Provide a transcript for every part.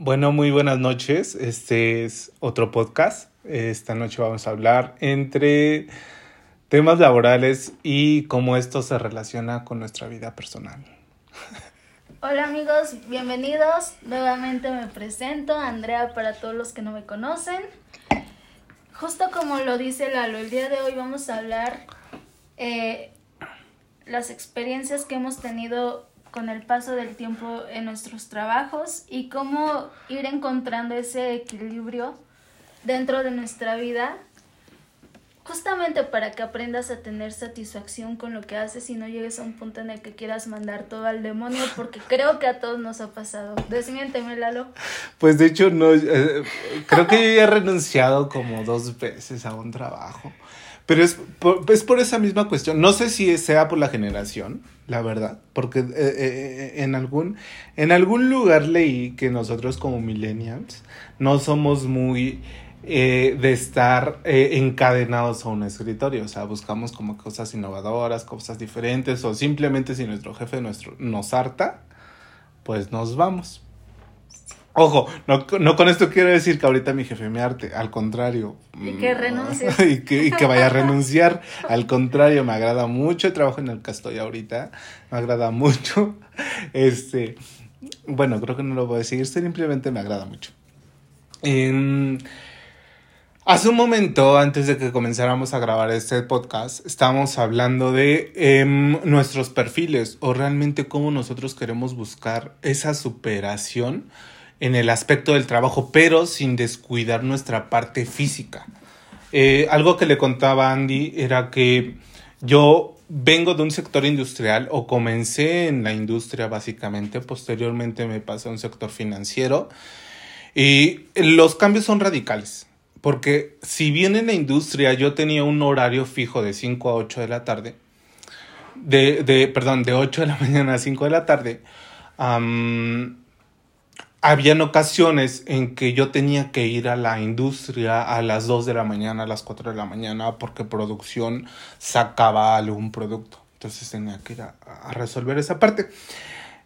Bueno, muy buenas noches. Este es otro podcast. Esta noche vamos a hablar entre temas laborales y cómo esto se relaciona con nuestra vida personal. Hola amigos, bienvenidos. Nuevamente me presento, Andrea para todos los que no me conocen. Justo como lo dice Lalo, el día de hoy vamos a hablar eh, las experiencias que hemos tenido con el paso del tiempo en nuestros trabajos y cómo ir encontrando ese equilibrio dentro de nuestra vida, justamente para que aprendas a tener satisfacción con lo que haces y no llegues a un punto en el que quieras mandar todo al demonio, porque creo que a todos nos ha pasado. Desmiénteme, Lalo. Pues de hecho, no, eh, creo que yo ya he renunciado como dos veces a un trabajo. Pero es por, es por esa misma cuestión. No sé si sea por la generación, la verdad. Porque eh, eh, en, algún, en algún lugar leí que nosotros como millennials no somos muy eh, de estar encadenados a un escritorio. O sea, buscamos como cosas innovadoras, cosas diferentes. O simplemente si nuestro jefe nuestro, nos harta, pues nos vamos. Ojo, no, no, con esto quiero decir que ahorita mi jefe me arte, al contrario. Y que renuncie. y, que, y que vaya a renunciar. al contrario, me agrada mucho el trabajo en el que estoy ahorita. Me agrada mucho. Este, bueno, creo que no lo voy a decir, simplemente me agrada mucho. hace un momento, antes de que comenzáramos a grabar este podcast, estábamos hablando de em, nuestros perfiles o realmente cómo nosotros queremos buscar esa superación en el aspecto del trabajo, pero sin descuidar nuestra parte física. Eh, algo que le contaba Andy era que yo vengo de un sector industrial o comencé en la industria básicamente, posteriormente me pasé a un sector financiero y los cambios son radicales. Porque si bien en la industria yo tenía un horario fijo de 5 a 8 de la tarde, de, de perdón, de 8 de la mañana a 5 de la tarde, habían ocasiones en que yo tenía que ir a la industria a las 2 de la mañana, a las 4 de la mañana, porque producción sacaba algún producto. Entonces tenía que ir a, resolver esa parte.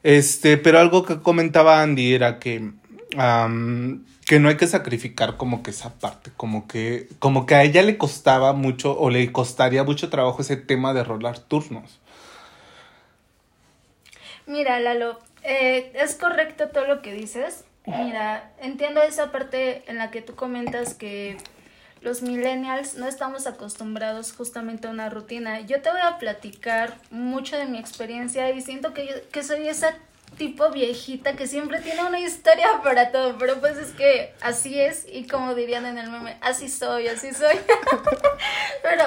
Este, pero algo que comentaba Andy era que, que no hay que sacrificar como que esa parte, como que, como que a ella le costaba mucho o le costaría mucho trabajo ese tema de rolar turnos. Mira, Lalo, eh, es correcto todo lo que dices. Mira, entiendo esa parte en la que tú comentas que los millennials no estamos acostumbrados justamente a una rutina. Yo te voy a platicar mucho de mi experiencia y siento que, que soy esa tipo viejita que siempre tiene una historia para todo, pero pues es que así es y como dirían en el meme, así soy, así soy. pero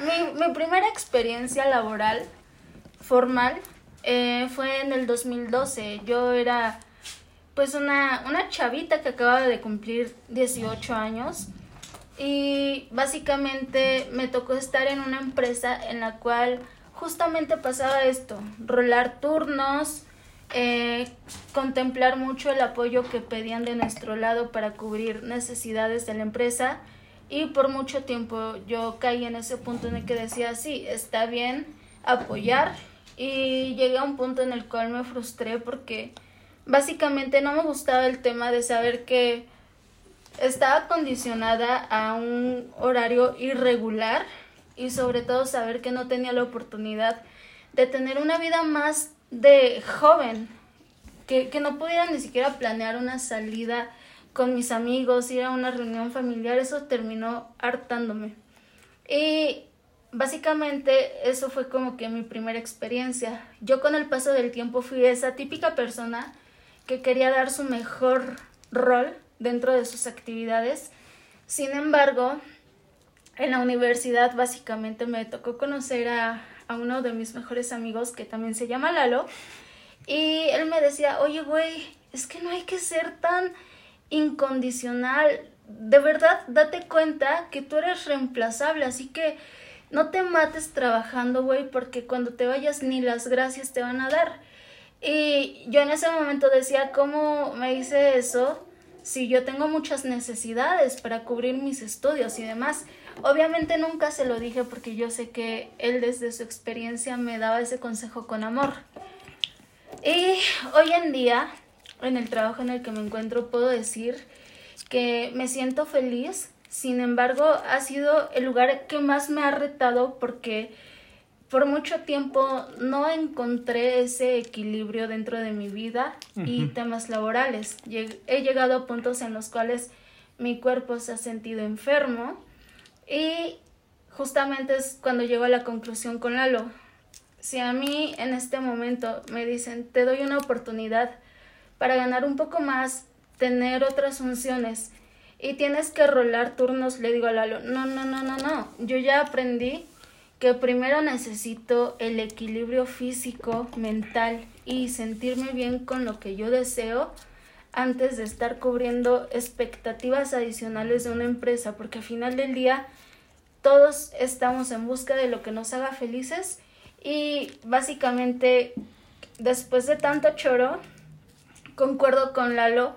mi, mi primera experiencia laboral formal eh, fue en el 2012. Yo era pues una, una chavita que acababa de cumplir 18 años y básicamente me tocó estar en una empresa en la cual justamente pasaba esto, rolar turnos, eh, contemplar mucho el apoyo que pedían de nuestro lado para cubrir necesidades de la empresa y por mucho tiempo yo caí en ese punto en el que decía, sí, está bien apoyar y llegué a un punto en el cual me frustré porque básicamente no me gustaba el tema de saber que estaba condicionada a un horario irregular y sobre todo saber que no tenía la oportunidad de tener una vida más de joven, que, que no pudiera ni siquiera planear una salida con mis amigos, ir a una reunión familiar, eso terminó hartándome. Y básicamente eso fue como que mi primera experiencia. Yo con el paso del tiempo fui esa típica persona que quería dar su mejor rol dentro de sus actividades. Sin embargo, en la universidad básicamente me tocó conocer a, uno de mis mejores amigos que también se llama Lalo. Y él me decía, oye, güey, es que no hay que ser tan incondicional. De verdad, date cuenta que tú eres reemplazable, así que no te mates trabajando, güey, porque cuando te vayas ni las gracias te van a dar. Y yo en ese momento decía, ¿cómo me hice eso? Si yo tengo muchas necesidades para cubrir mis estudios y demás. Obviamente nunca se lo dije porque yo sé que él desde su experiencia me daba ese consejo con amor. Y hoy en día, en el trabajo en el que me encuentro puedo decir que me siento feliz, sin embargo ha sido el lugar que más me ha retado porque por mucho tiempo no encontré ese equilibrio dentro de mi vida y temas laborales. He llegado a puntos en los cuales mi cuerpo se ha sentido enfermo y justamente es cuando llego a la conclusión con Lalo. Si a mí en este momento me dicen, te doy una oportunidad para ganar un poco más, tener otras funciones y tienes que rolar turnos, le digo a Lalo, no, no, no, no, no, yo ya aprendí que primero necesito el equilibrio físico, mental y sentirme bien con lo que yo deseo antes de estar cubriendo expectativas adicionales de una empresa, porque al final del día todos estamos en busca de lo que nos haga felices y básicamente después de tanto choro, concuerdo con Lalo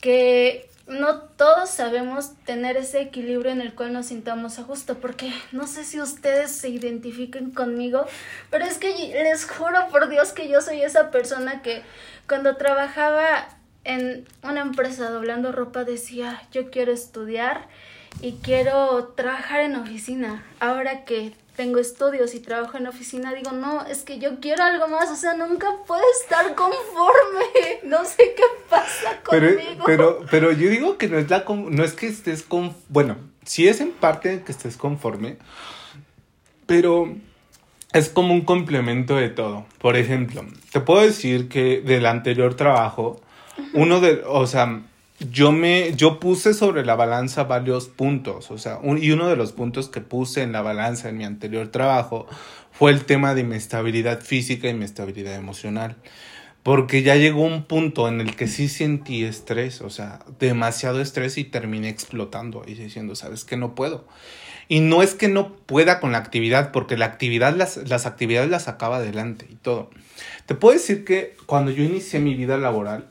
que no todos sabemos tener ese equilibrio en el cual nos sintamos a gusto, porque no sé si ustedes se identifiquen conmigo, pero es que les juro por Dios que yo soy esa persona que cuando trabajaba en una empresa doblando ropa decía, yo quiero estudiar y quiero trabajar en oficina. Ahora que tengo estudios y trabajo en oficina, digo, no, es que yo quiero algo más, o sea, nunca puedo estar conforme, no sé qué pasa conmigo. Pero, pero, pero yo digo que no es, la, no es que estés con, bueno, sí es en parte que estés conforme, pero es como un complemento de todo. Por ejemplo, te puedo decir que del anterior trabajo, uno de, o sea, yo me, yo puse sobre la balanza varios puntos, o sea, y uno de los puntos que puse en la balanza en mi anterior trabajo fue el tema de mi estabilidad física y mi estabilidad emocional. Porque ya llegó un punto en el que sí sentí estrés, o sea, demasiado estrés y terminé explotando y diciendo, sabes que no puedo. Y no es que no pueda con la actividad, porque la actividad, las, las actividades las sacaba adelante y todo. Te puedo decir que cuando yo inicié mi vida laboral,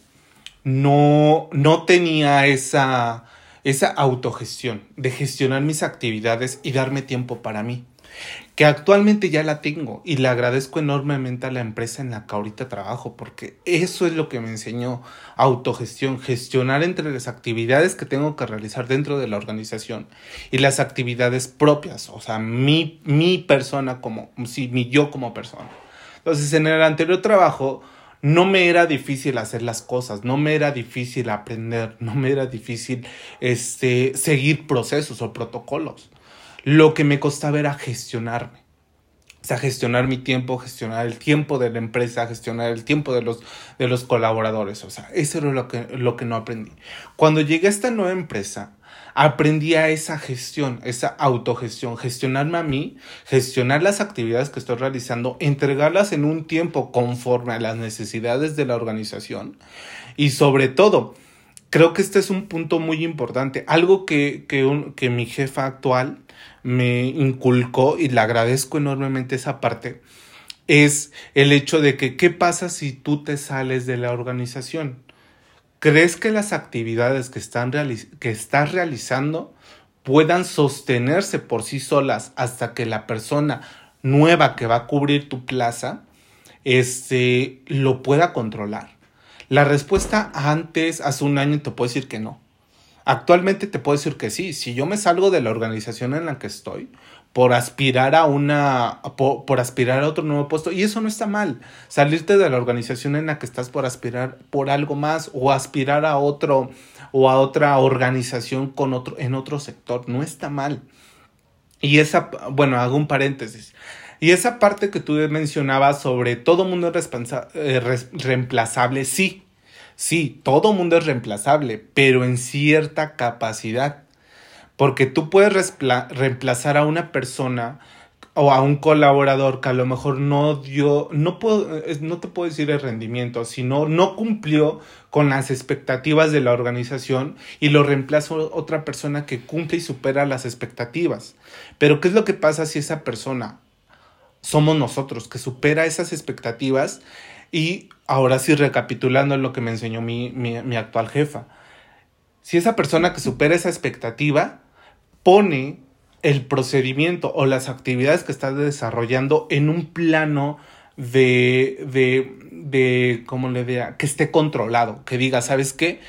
no, no tenía esa, esa autogestión de gestionar mis actividades y darme tiempo para mí, que actualmente ya la tengo y le agradezco enormemente a la empresa en la que ahorita trabajo, porque eso es lo que me enseñó autogestión, gestionar entre las actividades que tengo que realizar dentro de la organización y las actividades propias, o sea, mi, mi persona como, sí, mi yo como persona. Entonces, en el anterior trabajo, no me era difícil hacer las cosas, no me era difícil aprender, no me era difícil este, seguir procesos o protocolos. Lo que me costaba era gestionarme. O sea, gestionar mi tiempo, gestionar el tiempo de la empresa, gestionar el tiempo de los, de los colaboradores. O sea, eso era lo que, lo que no aprendí. Cuando llegué a esta nueva empresa, aprendí a esa gestión, esa autogestión, gestionarme a mí, gestionar las actividades que estoy realizando, entregarlas en un tiempo conforme a las necesidades de la organización y sobre todo, creo que este es un punto muy importante, algo que, que, que mi jefa actual me inculcó y le agradezco enormemente esa parte, es el hecho de que qué pasa si tú te sales de la organización. ¿Crees que las actividades que, están que estás realizando puedan sostenerse por sí solas hasta que la persona nueva que va a cubrir tu plaza este, lo pueda controlar? La respuesta antes, hace un año, te puedo decir que no. Actualmente te puedo decir que sí. Si yo me salgo de la organización en la que estoy, por aspirar a una, por, aspirar a otro nuevo puesto. Y eso no está mal. Salirte de la organización en la que estás por aspirar por algo más o aspirar a otro o a otra organización con otro, en otro sector. No está mal. Y esa, bueno, hago un paréntesis. Y esa parte que tú mencionabas sobre todo mundo es eh, reemplazable, sí, sí, todo mundo es reemplazable, pero en cierta capacidad. Porque tú puedes reemplazar a una persona o a un colaborador que a lo mejor no dio, no, puedo, no te puedo decir el rendimiento, sino no cumplió con las expectativas de la organización y lo reemplaza otra persona que cumple y supera las expectativas. Pero ¿qué es lo que pasa si esa persona somos nosotros, que supera esas expectativas? Y ahora sí, recapitulando lo que me enseñó mi, mi actual jefa. Si esa persona que supera esa expectativa, pone el procedimiento o las actividades que estás desarrollando en un plano de, de, de, ¿cómo le diría? Que esté controlado, que diga, ¿sabes qué?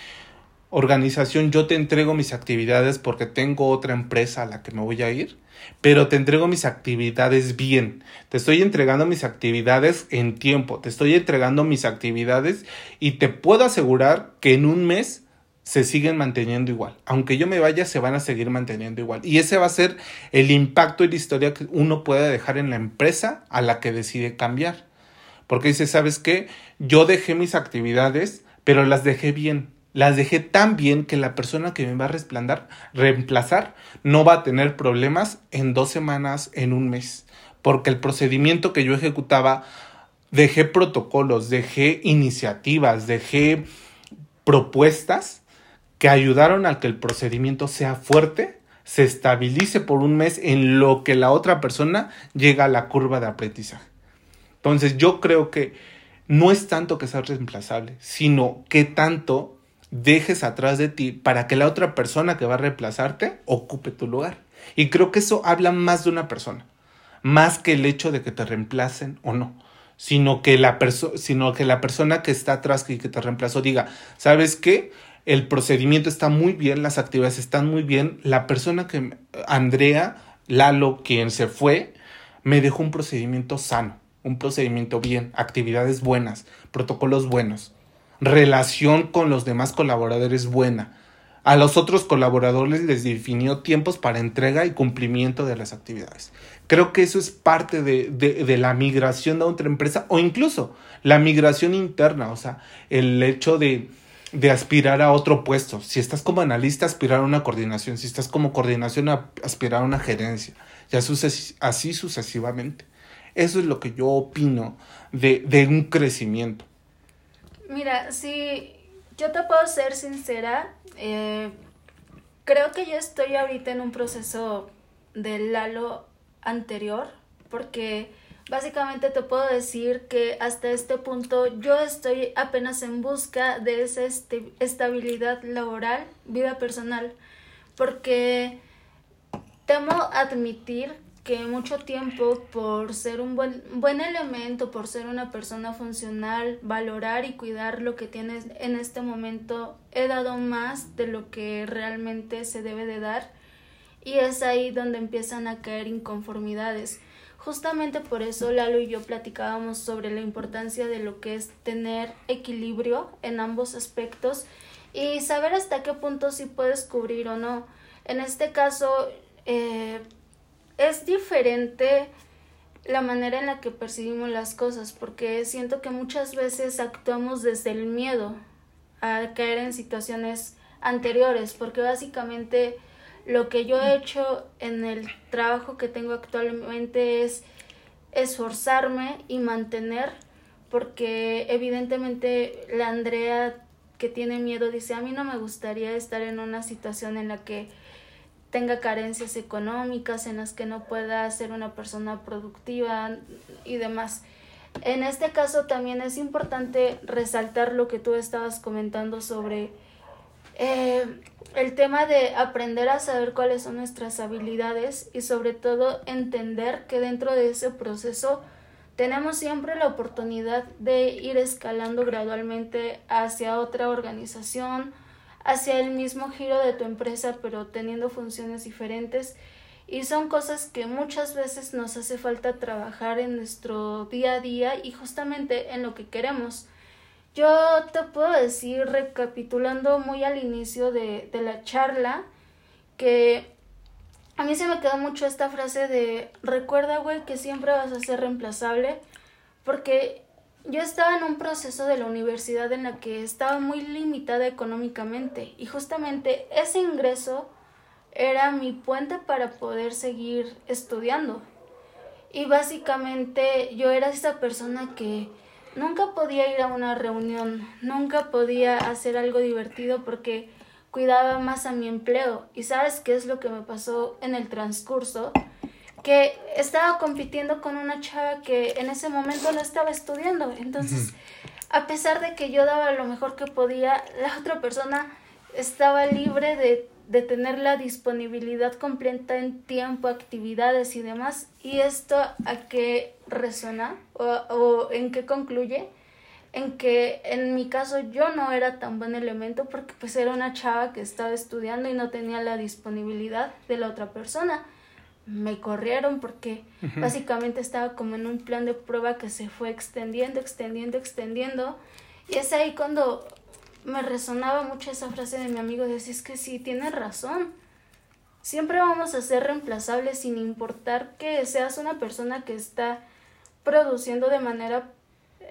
Organización, yo te entrego mis actividades porque tengo otra empresa a la que me voy a ir, pero te entrego mis actividades bien. Te estoy entregando mis actividades en tiempo, te estoy entregando mis actividades y te puedo asegurar que en un mes se siguen manteniendo igual. Aunque yo me vaya, se van a seguir manteniendo igual. Y ese va a ser el impacto y la historia que uno puede dejar en la empresa a la que decide cambiar. Porque dice, ¿sabes qué? Yo dejé mis actividades, pero las dejé bien. Las dejé tan bien que la persona que me va a resplandar, reemplazar no va a tener problemas en dos semanas, en un mes. Porque el procedimiento que yo ejecutaba, dejé protocolos, dejé iniciativas, dejé propuestas que ayudaron a que el procedimiento sea fuerte, se estabilice por un mes en lo que la otra persona llega a la curva de aprendizaje. Entonces yo creo que no es tanto que seas reemplazable, sino que tanto dejes atrás de ti para que la otra persona que va a reemplazarte ocupe tu lugar. Y creo que eso habla más de una persona, más que el hecho de que te reemplacen o no, sino que la, sino que la persona que está atrás y que te reemplazó diga, ¿sabes qué? El procedimiento está muy bien, las actividades están muy bien. La persona que, Andrea Lalo, quien se fue, me dejó un procedimiento sano, un procedimiento bien, actividades buenas, protocolos buenos, relación con los demás colaboradores buena. A los otros colaboradores les definió tiempos para entrega y cumplimiento de las actividades. Creo que eso es parte de, de, de, la migración de otra empresa o incluso la migración interna, o sea, el hecho de, de aspirar a otro puesto. Si estás como analista, aspirar a una coordinación. Si estás como coordinación, aspirar a una gerencia. Y así sucesivamente. Eso es lo que yo opino de, de un crecimiento. Mira, si yo te puedo ser sincera, eh, creo que yo estoy ahorita en un proceso del Lalo anterior, porque Básicamente te puedo decir que hasta este punto yo estoy apenas en busca de esa estabilidad laboral, vida personal, porque temo admitir que mucho tiempo por ser un buen, buen elemento, por ser una persona funcional, valorar y cuidar lo que tienes en este momento, he dado más de lo que realmente se debe de dar. Y es ahí donde empiezan a caer inconformidades Justamente por eso Lalo y yo platicábamos sobre la importancia de lo que es tener equilibrio en ambos aspectos y saber hasta qué punto sí puedes cubrir o no. En este caso eh, es diferente la manera en la que percibimos las cosas porque siento que muchas veces actuamos desde el miedo a caer en situaciones anteriores porque básicamente lo que yo he hecho en el trabajo que tengo actualmente es esforzarme y mantener, porque evidentemente la Andrea que tiene miedo dice, a mí no me gustaría estar en una situación en la que tenga carencias económicas, en las que no pueda ser una persona productiva y demás. En este caso también es importante resaltar lo que tú estabas comentando sobre eh, el tema de aprender a saber cuáles son nuestras habilidades y sobre todo entender que dentro de ese proceso tenemos siempre la oportunidad de ir escalando gradualmente hacia otra organización, hacia el mismo giro de tu empresa, pero teniendo funciones diferentes. Y son cosas que muchas veces nos hace falta trabajar en nuestro día a día y justamente en lo que queremos. Yo te puedo decir, recapitulando muy al inicio de, de la charla, que a mí se me quedó mucho esta frase de recuerda, güey, que siempre vas a ser reemplazable, porque yo estaba en un proceso de la universidad en la que estaba muy limitada económicamente y justamente ese ingreso era mi puente para poder seguir estudiando. Y básicamente yo era esa persona que nunca podía ir a una reunión, nunca podía hacer algo divertido porque cuidaba más a mi empleo. ¿Y sabes qué es lo que me pasó en el transcurso? Que estaba compitiendo con una chava que en ese momento no estaba estudiando. Entonces, a pesar de que yo daba lo mejor que podía, la otra persona estaba libre de, de tener la disponibilidad completa en tiempo, actividades y demás. ¿Y esto a qué resuena o, o en qué concluye? En que en mi caso yo no era tan buen elemento porque pues era una chava que estaba estudiando y no tenía la disponibilidad de la otra persona. Me corrieron porque básicamente estaba como en un plan de prueba que se fue extendiendo, extendiendo, extendiendo. Y es ahí cuando me resonaba mucho esa frase de mi amigo, de es que sí, tienes razón. Siempre vamos a ser reemplazables sin importar que seas una persona que está produciendo de manera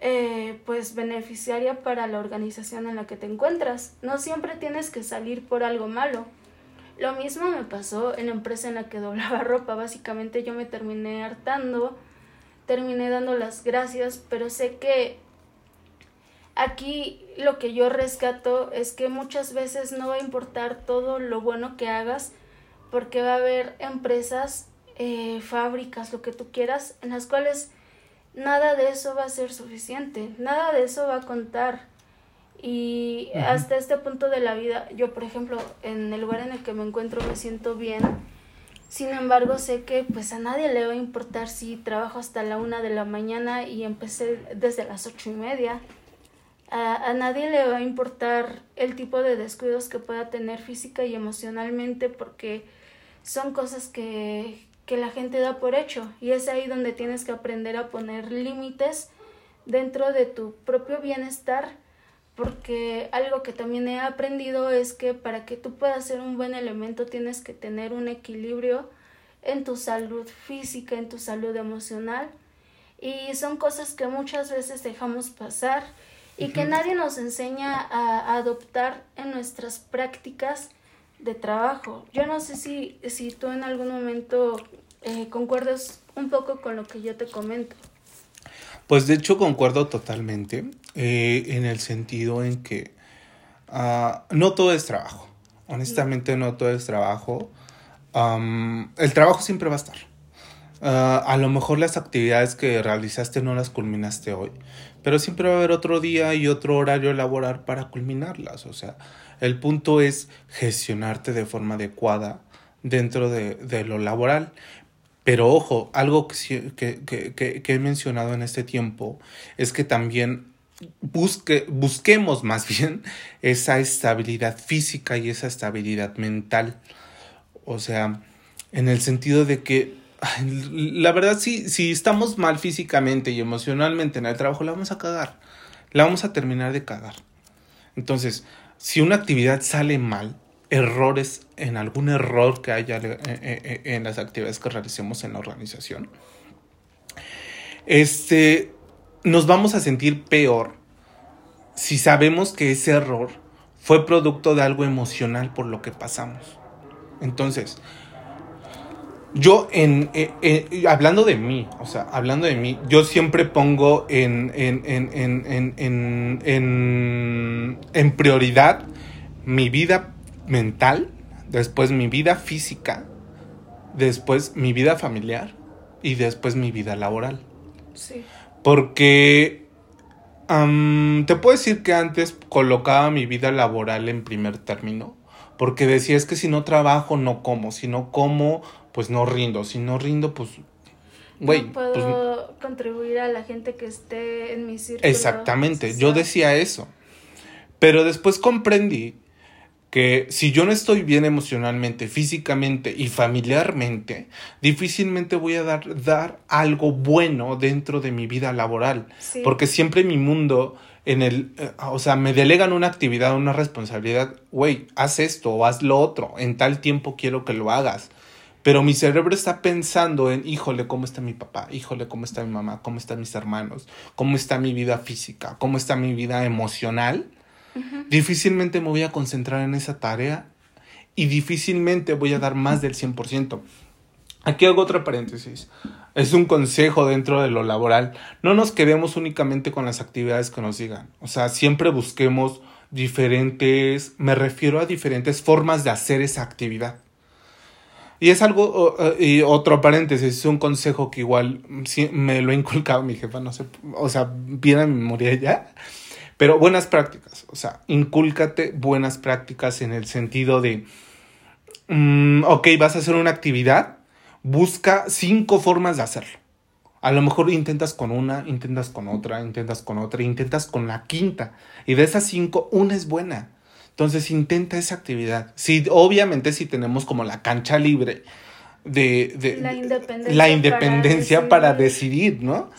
eh, pues beneficiaria para la organización en la que te encuentras. No siempre tienes que salir por algo malo. Lo mismo me pasó en la empresa en la que doblaba ropa. Básicamente yo me terminé hartando, terminé dando las gracias, pero sé que Aquí lo que yo rescato es que muchas veces no va a importar todo lo bueno que hagas porque va a haber empresas, eh, fábricas, lo que tú quieras, en las cuales nada de eso va a ser suficiente, nada de eso va a contar. Y hasta este punto de la vida, yo por ejemplo, en el lugar en el que me encuentro me siento bien, sin embargo sé que pues a nadie le va a importar si trabajo hasta la una de la mañana y empecé desde las ocho y media a, nadie le va a importar el tipo de descuidos que pueda tener física y emocionalmente porque son cosas que, que la gente da por hecho. Y es ahí donde tienes que aprender a poner límites dentro de tu propio bienestar porque algo que también he aprendido es que para que tú puedas ser un buen elemento tienes que tener un equilibrio en tu salud física, en tu salud emocional. Y son cosas que muchas veces dejamos pasar y que nadie nos enseña a, adoptar en nuestras prácticas de trabajo. Yo no sé si, si tú en algún momento eh, concuerdas un poco con lo que yo te comento. Pues de hecho concuerdo totalmente eh, en el sentido en que ah, no todo es trabajo. Honestamente no todo es trabajo. el trabajo siempre va a estar. Ah, a lo mejor las actividades que realizaste no las culminaste hoy, pero siempre va a haber otro día y otro horario laboral para culminarlas. O sea, el punto es gestionarte de forma adecuada dentro de, lo laboral. Pero ojo, algo que, que, que, que, he mencionado en este tiempo es que también busque, busquemos más bien esa estabilidad física y esa estabilidad mental. O sea, en el sentido de que la verdad, si, si estamos mal físicamente y emocionalmente en el trabajo, la vamos a cagar. La vamos a terminar de cagar. Entonces, si una actividad sale mal, errores en algún error que haya eh, eh, eh, en las actividades que realicemos en la organización, este, nos vamos a sentir peor si sabemos que ese error fue producto de algo emocional por lo que pasamos. Entonces, yo en, eh, eh, hablando de mí, o sea, hablando de mí, yo siempre pongo en, en, en, en, en prioridad mi vida mental, después mi vida física, después mi vida familiar y después mi vida laboral. Sí. Porque te puedo decir que antes colocaba mi vida laboral en primer término, porque decía es que si no trabajo no como, si no como pues no rindo. Si no rindo, pues Güey, no puedo pues, contribuir a la gente que esté en mi círculo. Exactamente, yo decía eso. Pero después comprendí que si yo no estoy bien emocionalmente, físicamente y familiarmente, difícilmente voy a dar, dar algo bueno dentro de mi vida laboral. Porque siempre mi mundo, en el, eh, o sea, me delegan una actividad, una responsabilidad, güey, haz esto o haz lo otro, en tal tiempo quiero que lo hagas. Pero mi cerebro está pensando en, híjole, ¿cómo está mi papá? Híjole, ¿cómo está mi mamá? ¿Cómo están mis hermanos? ¿Cómo está mi vida física? ¿Cómo está mi vida emocional? Difícilmente me voy a concentrar en esa tarea y difícilmente voy a dar más del 100%. Aquí hago otra paréntesis. Es un consejo dentro de lo laboral. No nos quedemos únicamente con las actividades que nos digan. O sea, siempre busquemos diferentes, me refiero a diferentes formas de hacer esa actividad. Y es algo, y otro paréntesis, es un consejo que igual me lo ha inculcado mi jefa, no sé, o sea, viene a mi memoria ya. Pero buenas prácticas, o sea, incúlcate buenas prácticas en el sentido de mm, ok, vas a hacer una actividad, busca cinco formas de hacerlo. A lo mejor intentas con una, intentas con otra, intentas con otra, intentas con la quinta. Y de esas cinco, una es buena. Entonces intenta esa actividad. Si, obviamente si tenemos como la cancha libre de, la independencia, para, decidir. ¿no?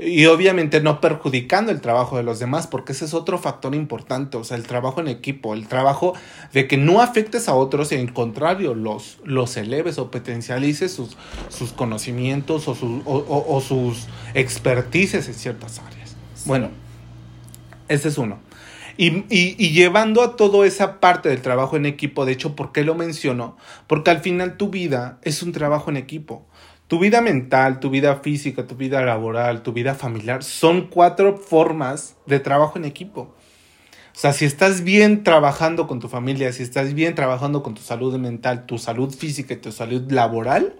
Y obviamente no perjudicando el trabajo de los demás, porque ese es otro factor importante, o sea, el trabajo en equipo, el trabajo de que no afectes a otros y en contrario los, los eleves o potencialices sus, sus conocimientos o, sus o, sus expertices en ciertas áreas. Bueno, ese es uno. Y, llevando a toda esa parte del trabajo en equipo, de hecho, ¿por qué lo menciono? Porque al final tu vida es un trabajo en equipo. Tu vida mental, tu vida física, tu vida laboral, tu vida familiar, son cuatro formas de trabajo en equipo. O sea, si estás bien trabajando con tu familia, si estás bien trabajando con tu salud mental, tu salud física y tu salud laboral,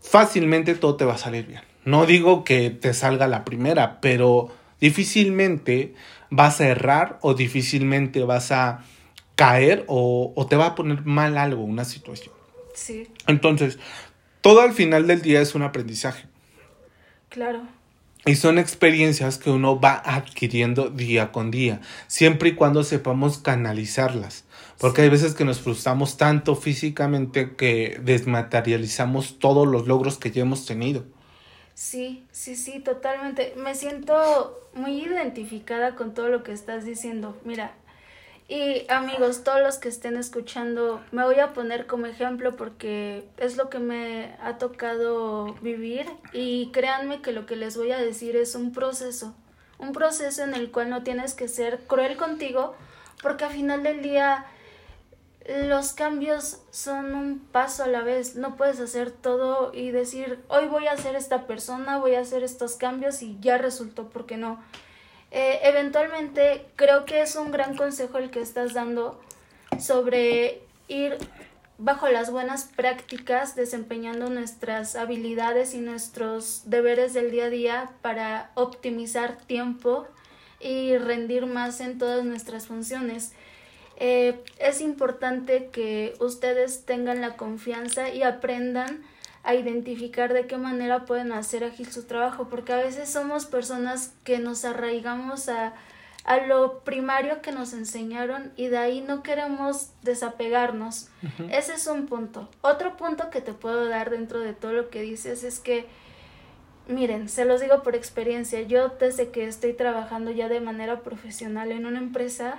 fácilmente todo te va a salir bien. No digo que te salga la primera, pero difícilmente vas a errar o difícilmente vas a caer o, te va a poner mal algo, una situación. Sí. Entonces, todo al final del día es un aprendizaje. Claro. Y son experiencias que uno va adquiriendo día con día, siempre y cuando sepamos canalizarlas. Porque hay veces que nos frustramos tanto físicamente que desmaterializamos todos los logros que ya hemos tenido. Sí, sí, sí, totalmente. Me siento muy identificada con todo lo que estás diciendo. Mira, y amigos, todos los que estén escuchando, me voy a poner como ejemplo porque es lo que me ha tocado vivir y créanme que lo que les voy a decir es un proceso, un proceso en el cual no tienes que ser cruel contigo porque al final del día los cambios son un paso a la vez. No puedes hacer todo y decir, hoy voy a hacer esta persona, voy a hacer estos cambios y ya resultó, porque no. Eh, eventualmente creo que es un gran consejo el que estás dando sobre ir bajo las buenas prácticas, desempeñando nuestras habilidades y nuestros deberes del día a día para optimizar tiempo y rendir más en todas nuestras funciones. Eh, es importante que ustedes tengan la confianza y aprendan a identificar de qué manera pueden hacer ágil su trabajo, porque a veces somos personas que nos arraigamos a, a lo primario que nos enseñaron y de ahí no queremos desapegarnos. Ese es un punto. Otro punto que te puedo dar dentro de todo lo que dices es que, miren, se los digo por experiencia, yo desde que estoy trabajando ya de manera profesional en una empresa,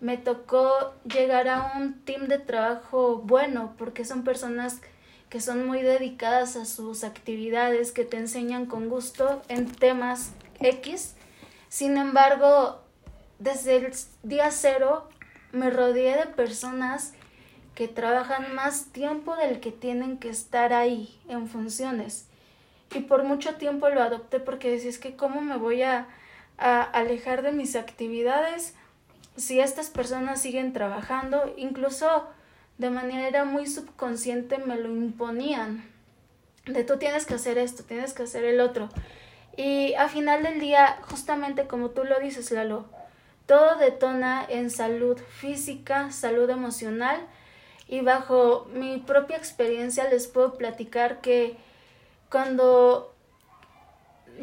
me tocó llegar a un team de trabajo bueno, porque son personas que son muy dedicadas a sus actividades, que te enseñan con gusto en temas X. Sin embargo, desde el día cero me rodeé de personas que trabajan más tiempo del que tienen que estar ahí en funciones. Y por mucho tiempo lo adopté porque decía, es que cómo me voy a, a alejar de mis actividades si estas personas siguen trabajando, incluso de manera muy subconsciente me lo imponían. De tú tienes que hacer esto, tienes que hacer el otro. Y a final del día, justamente como tú lo dices, Lalo, todo detona en salud física, salud emocional y bajo mi propia experiencia les puedo platicar que cuando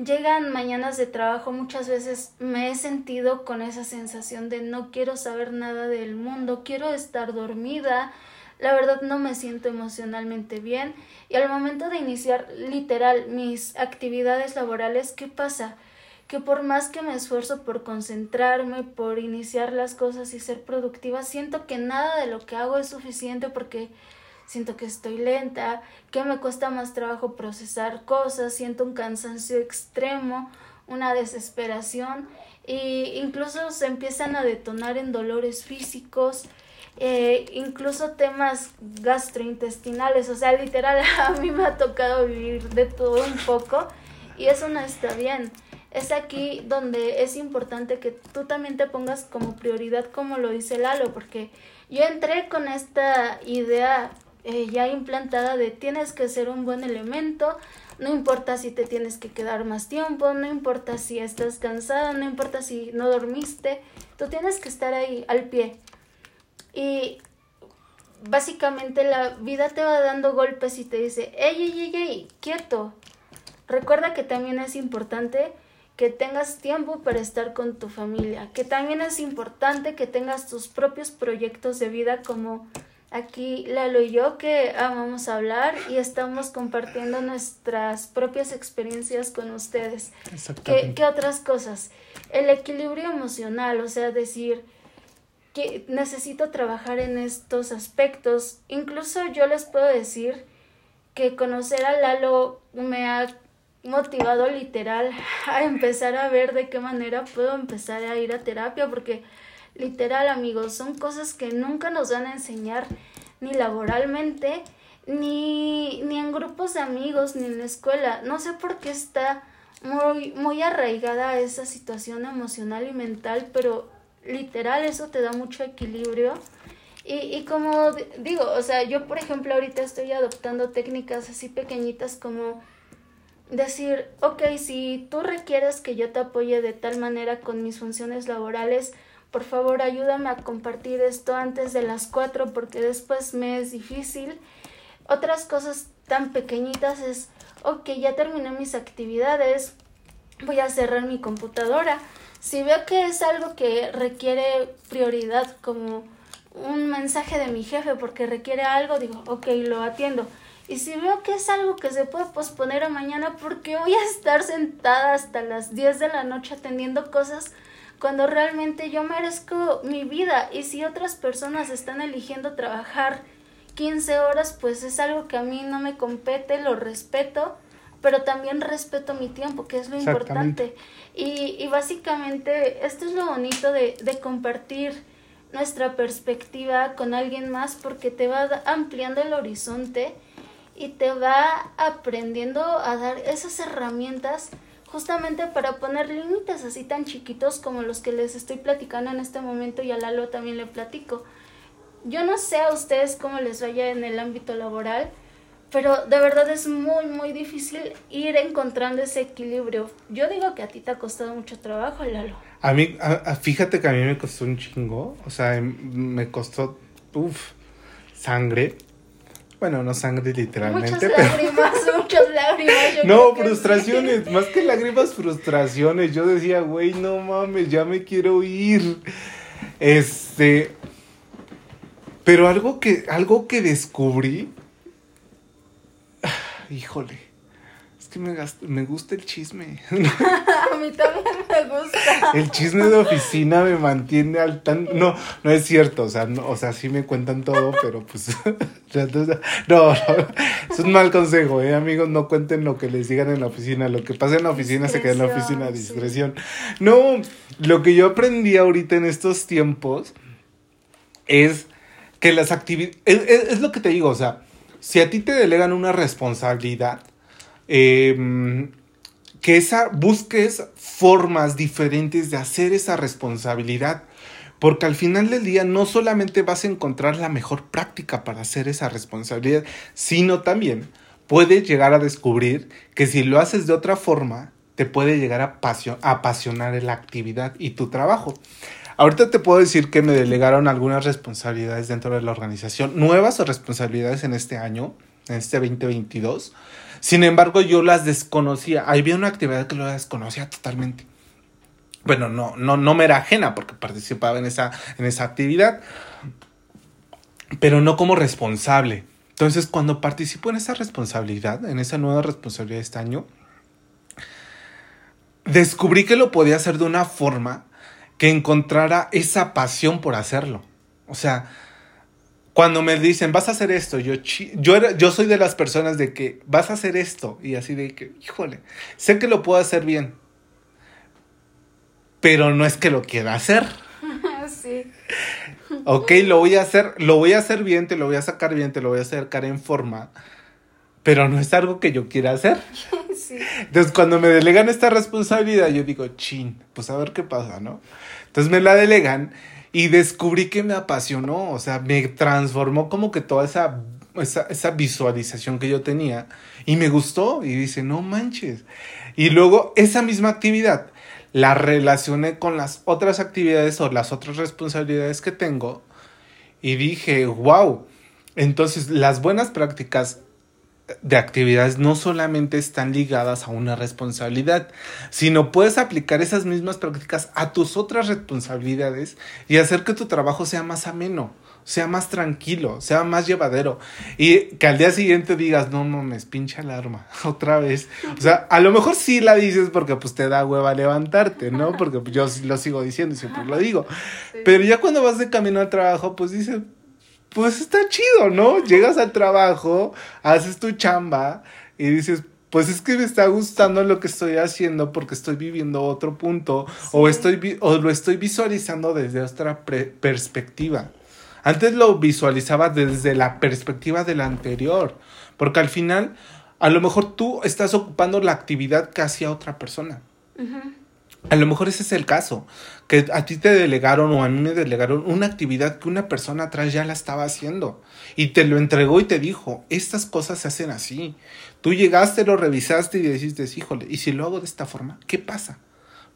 llegan mañanas de trabajo, muchas veces me he sentido con esa sensación de no quiero saber nada del mundo, quiero estar dormida, la verdad no me siento emocionalmente bien y al momento de iniciar literal mis actividades laborales, ¿qué pasa? Que por más que me esfuerzo por concentrarme, por iniciar las cosas y ser productiva, siento que nada de lo que hago es suficiente porque siento que estoy lenta, que me cuesta más trabajo procesar cosas, siento un cansancio extremo, una desesperación e incluso se empiezan a detonar en dolores físicos, eh, incluso temas gastrointestinales, o sea, literal a mí me ha tocado vivir de todo un poco y eso no está bien. Es aquí donde es importante que tú también te pongas como prioridad, como lo dice Lalo, porque yo entré con esta idea eh, ya implantada de tienes que ser un buen elemento, no importa si te tienes que quedar más tiempo, no importa si estás cansada, no importa si no dormiste, tú tienes que estar ahí al pie. Y básicamente la vida te va dando golpes y te dice, ey, ey, ey, ey, quieto. Recuerda que también es importante que tengas tiempo para estar con tu familia, que también es importante que tengas tus propios proyectos de vida como aquí Lalo y yo que amamos hablar y estamos compartiendo nuestras propias experiencias con ustedes. ¿Qué, ¿Qué, otras cosas? El equilibrio emocional, o sea, decir que necesito trabajar en estos aspectos. Incluso yo les puedo decir que conocer a Lalo me ha motivado literal a empezar a ver de qué manera puedo empezar a ir a terapia porque literal amigos son cosas que nunca nos van a enseñar ni laboralmente ni, ni en grupos de amigos ni en la escuela. No sé por qué está muy muy arraigada esa situación emocional y mental pero literal eso te da mucho equilibrio. Y, y como digo o sea yo por ejemplo ahorita estoy adoptando técnicas así pequeñitas como decir, ok, si tú requieres que yo te apoye de tal manera con mis funciones laborales, por favor ayúdame a compartir esto antes de las cuatro porque después me es difícil. Otras cosas tan pequeñitas es, ok, ya terminé mis actividades, voy a cerrar mi computadora. Si veo que es algo que requiere prioridad como un mensaje de mi jefe porque requiere algo, digo, ok, lo atiendo y si veo que es algo que se puede posponer a mañana, porque voy a estar sentada hasta las 10 de la noche atendiendo cosas cuando realmente yo merezco mi vida? Y si otras personas están eligiendo trabajar 15 horas, pues es algo que a mí no me compete, lo respeto, pero también respeto mi tiempo, que es lo importante. Y, y básicamente esto es lo bonito de, de compartir nuestra perspectiva con alguien más porque te va ampliando el horizonte y te va aprendiendo a dar esas herramientas justamente para poner límites así tan chiquitos como los que les estoy platicando en este momento y a Lalo también le platico. Yo no sé a ustedes cómo les vaya en el ámbito laboral, pero de verdad es muy, muy difícil ir encontrando ese equilibrio. Yo digo que a ti te ha costado mucho trabajo, Lalo. A mí, fíjate que a mí me costó un chingo, o sea, me costó, uff, sangre bueno, no sangre literalmente. Muchas lágrimas, muchas lágrimas. no, frustraciones, más que lágrimas, frustraciones. Yo decía, güey, no mames, ya me quiero ir. Este. Pero algo que, algo que descubrí. Híjole que me, me gusta el chisme. a mí también me gusta. El chisme de oficina me mantiene al tan... No, no es cierto, o sea, no, o sea, sí me cuentan todo, pero pues... no, no, es un mal consejo, ¿eh? Amigos, no cuenten lo que les digan en la oficina. Lo que pasa en la oficina se queda en la oficina, discreción. No, lo que yo aprendí ahorita en estos tiempos es que las actividades... es lo que te digo, o sea, si a ti te delegan una responsabilidad Em, que esa, busques formas diferentes de hacer esa responsabilidad. Porque al final del día no solamente vas a encontrar la mejor práctica para hacer esa responsabilidad, sino también puedes llegar a descubrir que si lo haces de otra forma, te puede llegar a, apasionar la actividad y tu trabajo. Ahorita te puedo decir que me delegaron algunas responsabilidades dentro de la organización, nuevas responsabilidades en este año, en este 2022 sin embargo, yo las desconocía. Había una actividad que lo desconocía totalmente. Bueno, no, no, no me era ajena porque participaba en esa, en esa actividad, pero no como responsable. Entonces, cuando participo en esa responsabilidad, en esa nueva responsabilidad de este año, descubrí que lo podía hacer de una forma que encontrara esa pasión por hacerlo. O sea, cuando me dicen, vas a hacer esto, yo, yo, yo soy de las personas de que vas a hacer esto y así de que, híjole, sé que lo puedo hacer bien, pero no es que lo quiera hacer. sí. Ok, lo voy a hacer, lo voy a hacer bien, te lo voy a sacar bien, te lo voy a sacar en forma, pero no es algo que yo quiera hacer. Sí. Entonces, cuando me delegan esta responsabilidad, yo digo, chin, pues a ver qué pasa, ¿no? Entonces me la delegan y descubrí que me apasionó, o sea, me transformó como que toda esa, esa, visualización que yo tenía y me gustó y dice, no manches. Y luego esa misma actividad la relacioné con las otras actividades o las otras responsabilidades que tengo y dije, wow, Entonces, las buenas prácticas de actividades no solamente están ligadas a una responsabilidad, sino puedes aplicar esas mismas prácticas a tus otras responsabilidades y hacer que tu trabajo sea más ameno, sea más tranquilo, sea más llevadero y que al día siguiente digas, no mames, pinche alarma, otra vez. O sea, a lo mejor sí la dices porque pues te da hueva levantarte, ¿no? Porque yo lo sigo diciendo y siempre lo digo. Pero ya cuando vas de camino al trabajo, pues dices, pues está chido, ¿no? Llegas al trabajo, haces tu chamba y dices, pues es que me está gustando lo que estoy haciendo porque estoy viviendo otro punto o, estoy, o lo estoy visualizando desde otra perspectiva. Antes lo visualizaba desde la perspectiva del anterior, porque al final a lo mejor tú estás ocupando la actividad que hacía otra persona. A lo mejor ese es el caso, que a ti te delegaron o a mí me delegaron una actividad que una persona atrás ya la estaba haciendo y te lo entregó y te dijo, estas cosas se hacen así. Tú llegaste, lo revisaste y dijiste, híjole, ¿y si lo hago de esta forma? ¿Qué pasa?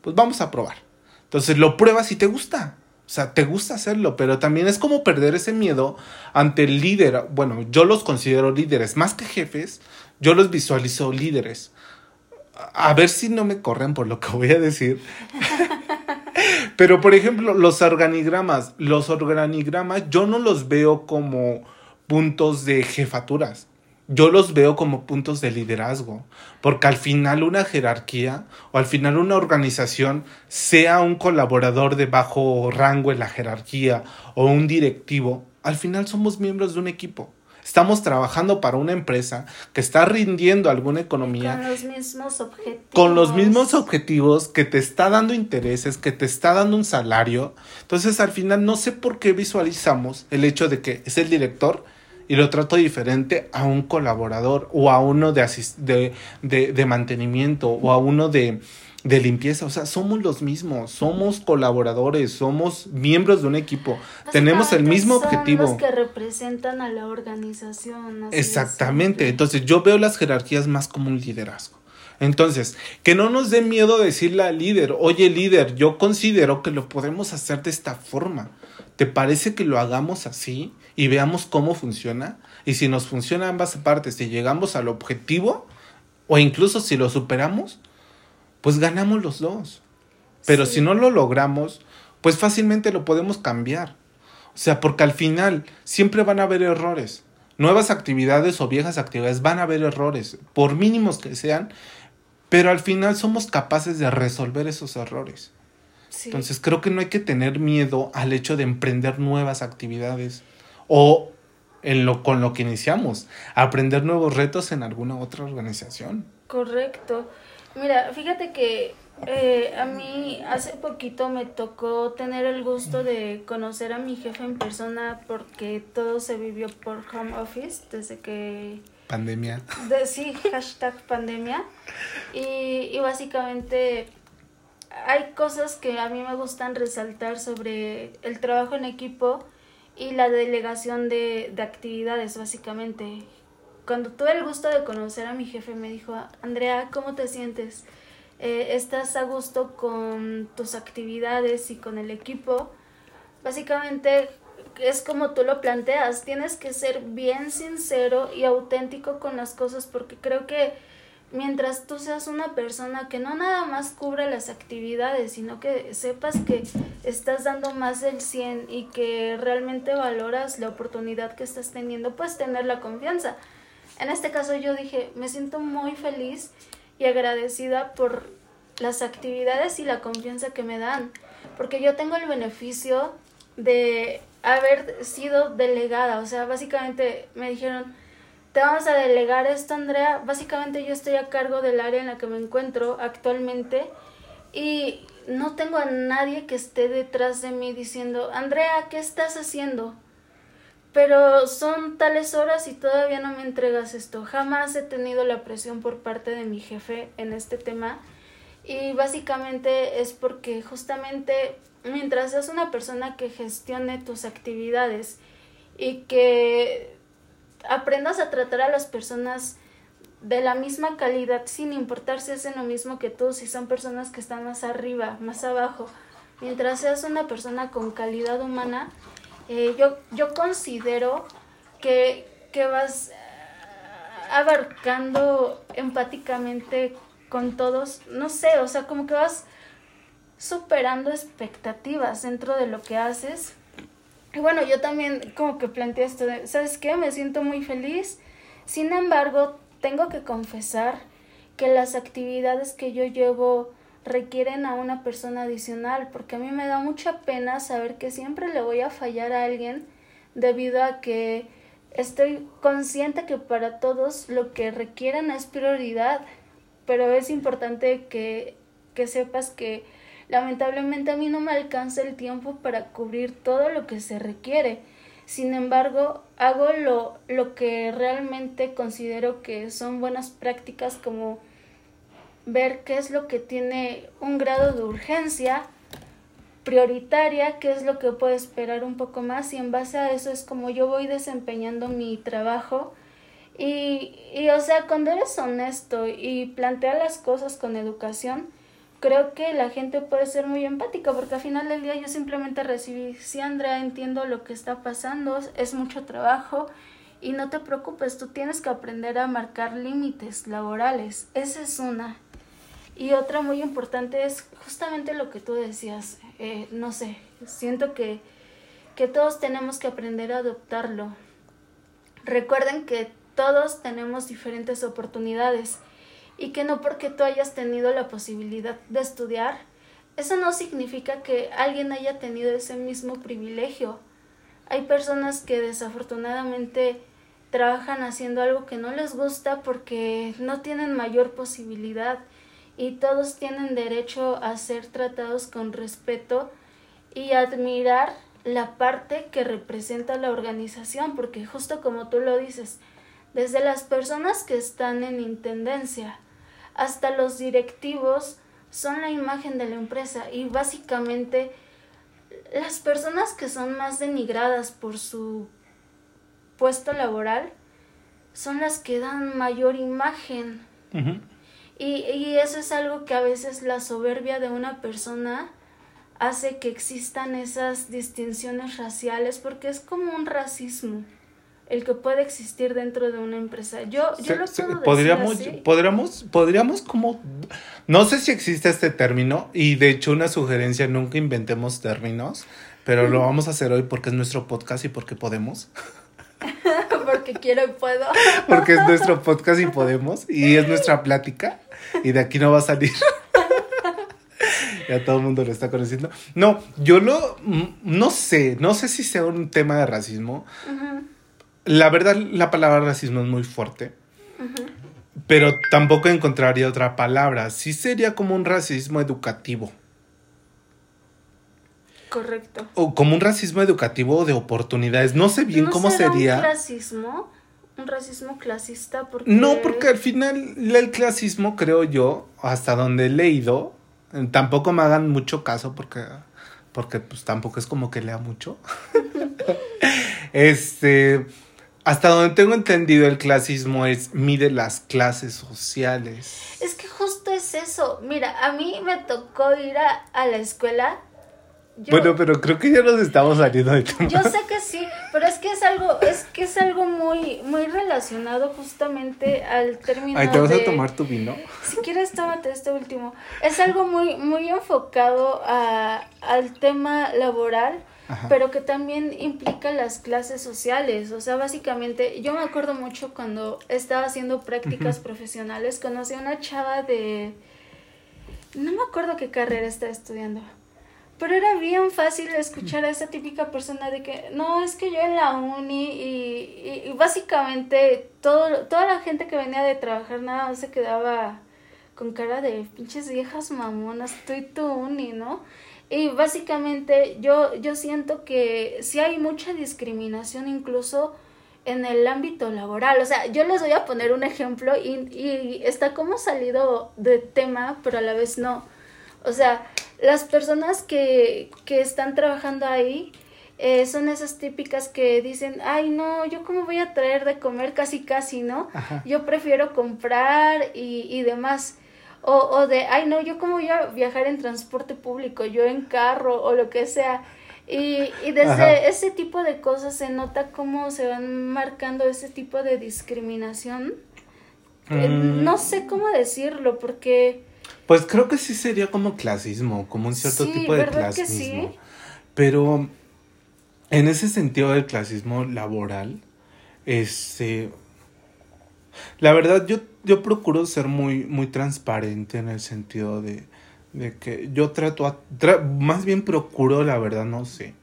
Pues vamos a probar. Entonces lo pruebas y te gusta. O sea, te gusta hacerlo, pero también es como perder ese miedo ante el líder. Bueno, yo los considero líderes, más que jefes, yo los visualizo líderes a ver si no me corren por lo que voy a decir. Pero, por ejemplo, los organigramas, los organigramas yo no los veo como puntos de jefaturas. Yo los veo como puntos de liderazgo, porque al final una jerarquía o al final una organización, sea un colaborador de bajo rango en la jerarquía o un directivo, al final somos miembros de un equipo. Estamos trabajando para una empresa que está rindiendo alguna economía. Con los mismos objetivos. Con los mismos objetivos, que te está dando intereses, que te está dando un salario. Entonces, al final, no sé por qué visualizamos el hecho de que es el director y lo trato diferente a un colaborador o a uno de, de, de, de mantenimiento o a uno de, de limpieza, o sea, somos los mismos, somos colaboradores, somos miembros de un equipo, tenemos el mismo objetivo. Los que representan a la organización. Exactamente, entonces yo veo las jerarquías más como un liderazgo. Entonces, que no nos dé miedo decirle al líder, oye líder, yo considero que lo podemos hacer de esta forma. ¿Te parece que lo hagamos así y veamos cómo funciona? Y si nos funciona ambas partes, si llegamos al objetivo, o incluso si lo superamos, pues ganamos los dos. Pero si no lo logramos, pues fácilmente lo podemos cambiar. O sea, porque al final siempre van a haber errores. Nuevas actividades o viejas actividades van a haber errores, por mínimos que sean, pero al final somos capaces de resolver esos errores. Entonces creo que no hay que tener miedo al hecho de emprender nuevas actividades o en lo, con lo que iniciamos, aprender nuevos retos en alguna otra organización. Correcto. Mira, fíjate que eh, a mí hace poquito me tocó tener el gusto de conocer a mi jefe en persona porque todo se vivió por home office desde que... Pandemia. De, sí, hashtag pandemia. Y, y básicamente hay cosas que a mí me gustan resaltar sobre el trabajo en equipo y la delegación de, de actividades, básicamente cuando tuve el gusto de conocer a mi jefe, me dijo, Andrea, ¿cómo te sientes? Eh, ¿Estás a gusto con tus actividades y con el equipo? Básicamente es como tú lo planteas, tienes que ser bien sincero y auténtico con las cosas porque creo que mientras tú seas una persona que no nada más cubre las actividades, sino que sepas que estás dando más del 100 y que realmente valoras la oportunidad que estás teniendo, pues tener la confianza. En este caso yo dije, me siento muy feliz y agradecida por las actividades y la confianza que me dan, porque yo tengo el beneficio de haber sido delegada, o sea, básicamente me dijeron, te vamos a delegar esto, Andrea, básicamente yo estoy a cargo del área en la que me encuentro actualmente y no tengo a nadie que esté detrás de mí diciendo, Andrea, ¿qué estás haciendo? Pero son tales horas y todavía no me entregas esto. Jamás he tenido la presión por parte de mi jefe en este tema y básicamente es porque justamente mientras seas una persona que gestione tus actividades y que aprendas a tratar a las personas de la misma calidad sin importar si hacen lo mismo que tú, si son personas que están más arriba, más abajo, mientras seas una persona con calidad humana, eh, yo, yo considero que, que vas abarcando empáticamente con todos, no sé, o sea, como que vas superando expectativas dentro de lo que haces. Y bueno, yo también como que planteé esto de, ¿sabes qué? Me siento muy feliz. Sin embargo, tengo que confesar que las actividades que yo llevo requieren a una persona adicional, porque a mí me da mucha pena saber que siempre le voy a fallar a alguien debido a que estoy consciente que para todos lo que requieren es prioridad, pero es importante que, que sepas que lamentablemente a mí no me alcanza el tiempo para cubrir todo lo que se requiere. Sin embargo, hago lo, lo que realmente considero que son buenas prácticas como ver qué es lo que tiene un grado de urgencia prioritaria, qué es lo que puedo esperar un poco más y en base a eso es como yo voy desempeñando mi trabajo y, y o sea, cuando eres honesto y plantea las cosas con educación, creo que la gente puede ser muy empática porque al final del día yo simplemente recibí, sí Andrea, entiendo lo que está pasando, es mucho trabajo y no te preocupes, tú tienes que aprender a marcar límites laborales, esa es una. Y otra muy importante es justamente lo que tú decías, eh, no sé, siento que, que todos tenemos que aprender a adoptarlo. Recuerden que todos tenemos diferentes oportunidades y que no porque tú hayas tenido la posibilidad de estudiar, eso no significa que alguien haya tenido ese mismo privilegio. Hay personas que desafortunadamente trabajan haciendo algo que no les gusta porque no tienen mayor posibilidad y todos tienen derecho a ser tratados con respeto y admirar la parte que representa la organización, porque justo como tú lo dices, desde las personas que están en intendencia hasta los directivos son la imagen de la empresa y básicamente las personas que son más denigradas por su puesto laboral son las que dan mayor imagen. Y, y eso es algo que a veces la soberbia de una persona hace que existan esas distinciones raciales porque es como un racismo el que puede existir dentro de una empresa. Yo, yo lo puedo podríamos, decir así. podríamos, podríamos como, no sé si existe este término y de hecho una sugerencia, nunca inventemos términos, pero lo vamos a hacer hoy porque es nuestro podcast y porque podemos. porque quiero y puedo. porque es nuestro podcast y podemos y es nuestra plática y de aquí no va a salir. ya todo el mundo lo está conociendo. No, yo lo, no sé, no sé si sea un tema de racismo. La verdad, la palabra racismo es muy fuerte. Pero tampoco encontraría otra palabra. Sí sería como un racismo educativo. Correcto. O como un racismo educativo de oportunidades. No sé bien ¿No cómo será sería. un racismo? Un racismo clasista porque... No, porque al final el clasismo, creo yo, hasta donde he leído, tampoco me hagan mucho caso porque, porque pues tampoco es como que lea mucho. este, hasta donde tengo entendido el clasismo es mide las clases sociales. Es que justo es eso. Mira, a mí me tocó ir a, a la escuela. Yo- Bueno, pero creo que ya nos estamos saliendo de tema. Yo sé que sí, pero es que es algo, es que es algo muy, muy relacionado justamente al término Ay, ¿te vas de- a tomar tu vino? Si quieres, tómate este último. Es algo muy, muy enfocado a, al tema laboral, Ajá. pero que también implica las clases sociales. O sea, básicamente, yo me acuerdo mucho cuando estaba haciendo prácticas profesionales, conocí a una chava de... No me acuerdo qué carrera estaba estudiando. Pero era bien fácil escuchar a esa típica persona de que, no, es que yo en la uni y, y, básicamente todo, toda la gente que venía de trabajar nada más se quedaba con cara de pinches viejas mamonas, tú y tu uni, ¿no? Y básicamente yo, yo siento que sí hay mucha discriminación incluso en el ámbito laboral. O sea, yo les voy a poner un ejemplo y, y está como salido de tema, pero a la vez no. O sea, las personas que, que están trabajando ahí eh, son esas típicas que dicen, ay no, yo cómo voy a traer de comer casi casi, ¿no? Ajá. Yo prefiero comprar y, y demás. O, o de, ay no, yo cómo voy a viajar en transporte público, yo en carro o lo que sea. Y, y desde ese tipo de cosas se nota cómo se van marcando ese tipo de discriminación. Eh, Mm. No sé cómo decirlo, porque Pues creo que sí sería como clasismo, como un cierto Sí, tipo de ¿verdad que clasismo. sí? Pero en ese sentido del clasismo laboral, este la verdad yo, yo procuro ser muy, muy transparente en el sentido de, de que yo trato a, tra- más bien procuro, la verdad, no sé.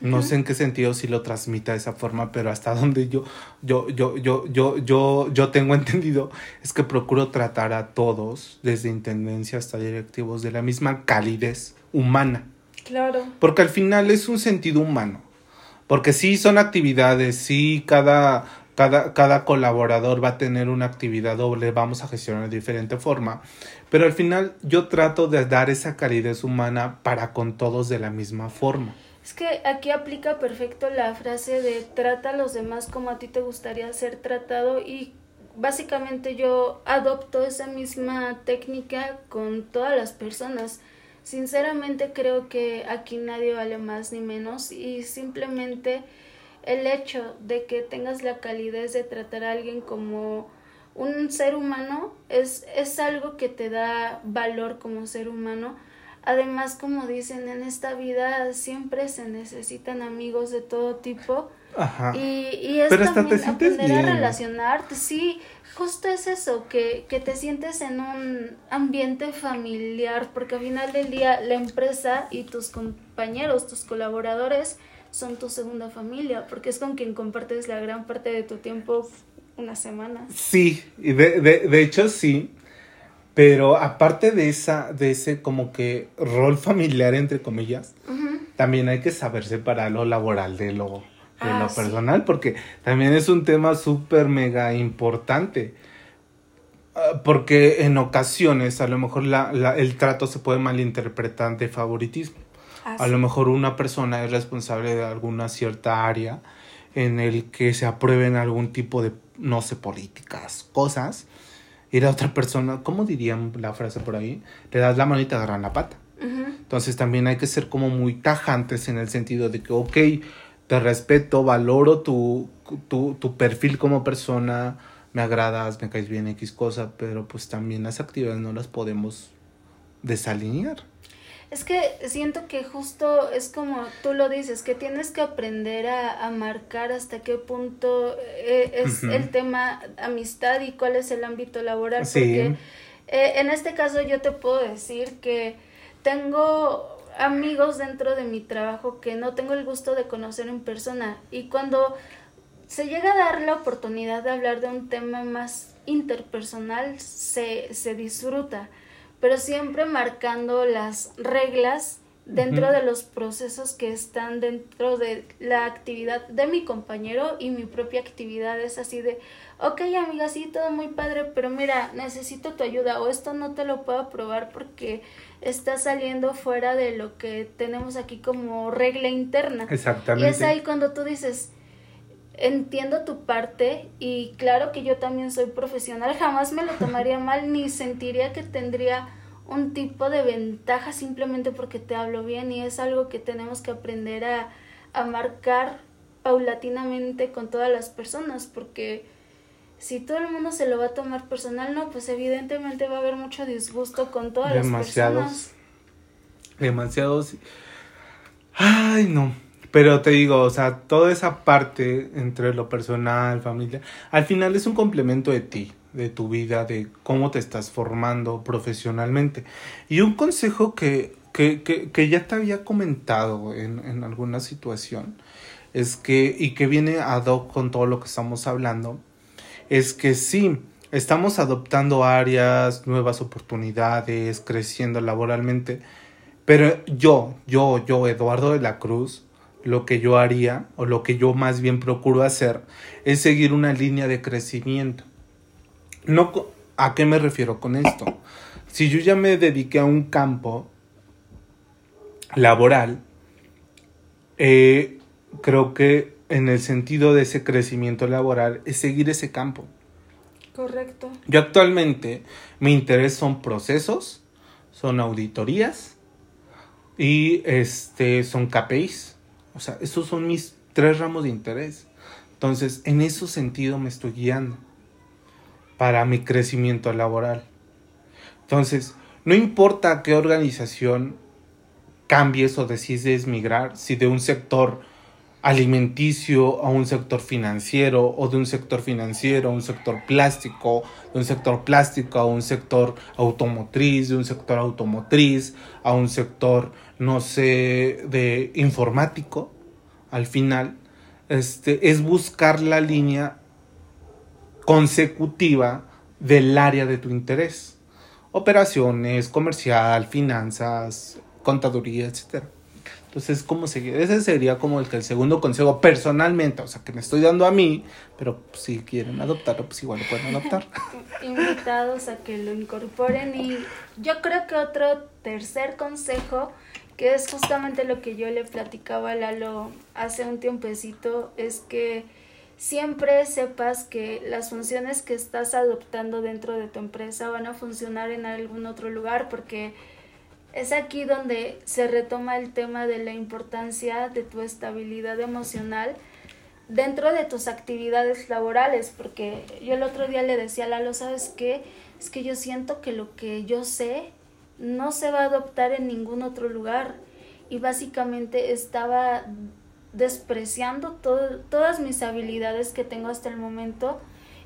No sé en qué sentido si lo transmita de esa forma, pero hasta donde yo, yo, yo, yo, yo, yo, yo tengo entendido es que procuro tratar a todos, desde intendencia hasta directivos, de la misma calidez humana. claro, Porque al final es un sentido humano. Porque sí son actividades, sí cada, cada, cada colaborador va a tener una actividad doble, vamos a gestionar de diferente forma. Pero al final yo trato de dar esa calidez humana para con todos de la misma forma. Es que aquí aplica perfecto la frase de trata a los demás como a ti te gustaría ser tratado y básicamente yo adopto esa misma técnica con todas las personas. Sinceramente creo que aquí nadie vale más ni menos y simplemente el hecho de que tengas la calidez de tratar a alguien como un ser humano es, es algo que te da valor como ser humano. Además, como dicen, en esta vida siempre se necesitan amigos de todo tipo. Ajá. Y, y es Pero hasta te también sientes aprender a bien. relacionarte. Sí, justo es eso, que, que te sientes en un ambiente familiar, porque al final del día la empresa y tus compañeros, tus colaboradores, son tu segunda familia, porque es con quien compartes la gran parte de tu tiempo una semana. Sí, y de, de, de hecho sí. Pero aparte de esa, de ese como que rol familiar entre comillas, también hay que saber separar lo laboral de lo, de Ah, lo sí. personal, porque también es un tema súper mega importante. Ah, Porque en ocasiones a lo mejor la, la- el trato se puede malinterpretar de favoritismo. A Así. lo mejor una persona es responsable de alguna cierta área en el que se aprueben algún tipo de, no sé, políticas, cosas. Y la otra persona, ¿cómo dirían la frase por ahí? Le das la mano y te agarran la pata. Entonces también hay que ser como muy tajantes en el sentido de que, ok, te respeto, valoro tu, tu, tu perfil como persona, me agradas, me caes bien X cosa, pero pues también las actividades no las podemos desalinear. Es que siento que justo es como tú lo dices, que tienes que aprender a, a marcar hasta qué punto eh, es el tema amistad y cuál es el ámbito laboral. Sí. Porque eh, en este caso yo te puedo decir que tengo amigos dentro de mi trabajo que no tengo el gusto de conocer en persona y cuando se llega a dar la oportunidad de hablar de un tema más interpersonal se, se disfruta, pero siempre marcando las reglas dentro de los procesos que están dentro de la actividad de mi compañero y mi propia actividad es así de, ok amiga, sí, todo muy padre, pero mira, necesito tu ayuda o esto no te lo puedo aprobar porque está saliendo fuera de lo que tenemos aquí como regla interna. Exactamente. Y es ahí cuando tú dices, entiendo tu parte y claro que yo también soy profesional, jamás me lo tomaría mal ni sentiría que tendría un tipo de ventaja simplemente porque te hablo bien y es algo que tenemos que aprender a, a marcar paulatinamente con todas las personas porque si todo el mundo se lo va a tomar personal, no, pues evidentemente va a haber mucho disgusto con todas las Demasiados. personas. Demasiados. Ay, no. Pero te digo, o sea, toda esa parte entre lo personal, familia, al final es un complemento de ti, de tu vida, de cómo te estás formando profesionalmente. Y un consejo que, que, que, que ya te había comentado en, en alguna situación, es que, y que viene ad hoc con todo lo que estamos hablando, es que sí, estamos adoptando áreas, nuevas oportunidades, creciendo laboralmente, pero yo, yo, yo, Eduardo de la Cruz, lo que yo haría, o lo que yo más bien procuro hacer, es seguir una línea de crecimiento. No, ¿A qué me refiero con esto? Si yo ya me dediqué a un campo laboral, eh, creo que en el sentido de ese crecimiento laboral es seguir ese campo. Correcto. Yo actualmente mi interés son procesos, son auditorías y este son KPIs, O sea, esos son mis tres ramos de interés. Entonces, en ese sentido me estoy guiando para mi crecimiento laboral. Entonces, no importa qué organización cambies o decides migrar, si de un sector alimenticio a un sector financiero o de un sector financiero a un sector plástico, de un sector plástico a un sector automotriz, de un sector automotriz a un sector, no sé, de informático, al final, este, es buscar la línea consecutiva del área de tu interés. Operaciones, comercial, finanzas, contaduría, etcétera. Entonces, ¿cómo seguir? Ese sería como el, que el segundo consejo personalmente, o sea, que me estoy dando a mí, pero si quieren adoptarlo, pues igual lo pueden adoptar. Invitados a que lo incorporen y yo creo que otro tercer consejo, que es justamente lo que yo le platicaba a Lalo hace un tiempecito, es que siempre sepas que las funciones que estás adoptando dentro de tu empresa van a funcionar en algún otro lugar porque es aquí donde se retoma el tema de la importancia de tu estabilidad emocional dentro de tus actividades laborales, porque yo el otro día le decía a Lalo, ¿sabes qué? Es que yo siento que lo que yo sé no se va a adoptar en ningún otro lugar y básicamente estaba despreciando todas mis habilidades que tengo hasta el momento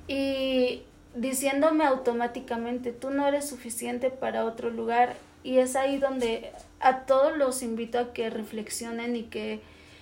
y diciéndome automáticamente, tú no eres suficiente para otro lugar y es ahí donde a todos los invito a que reflexionen y que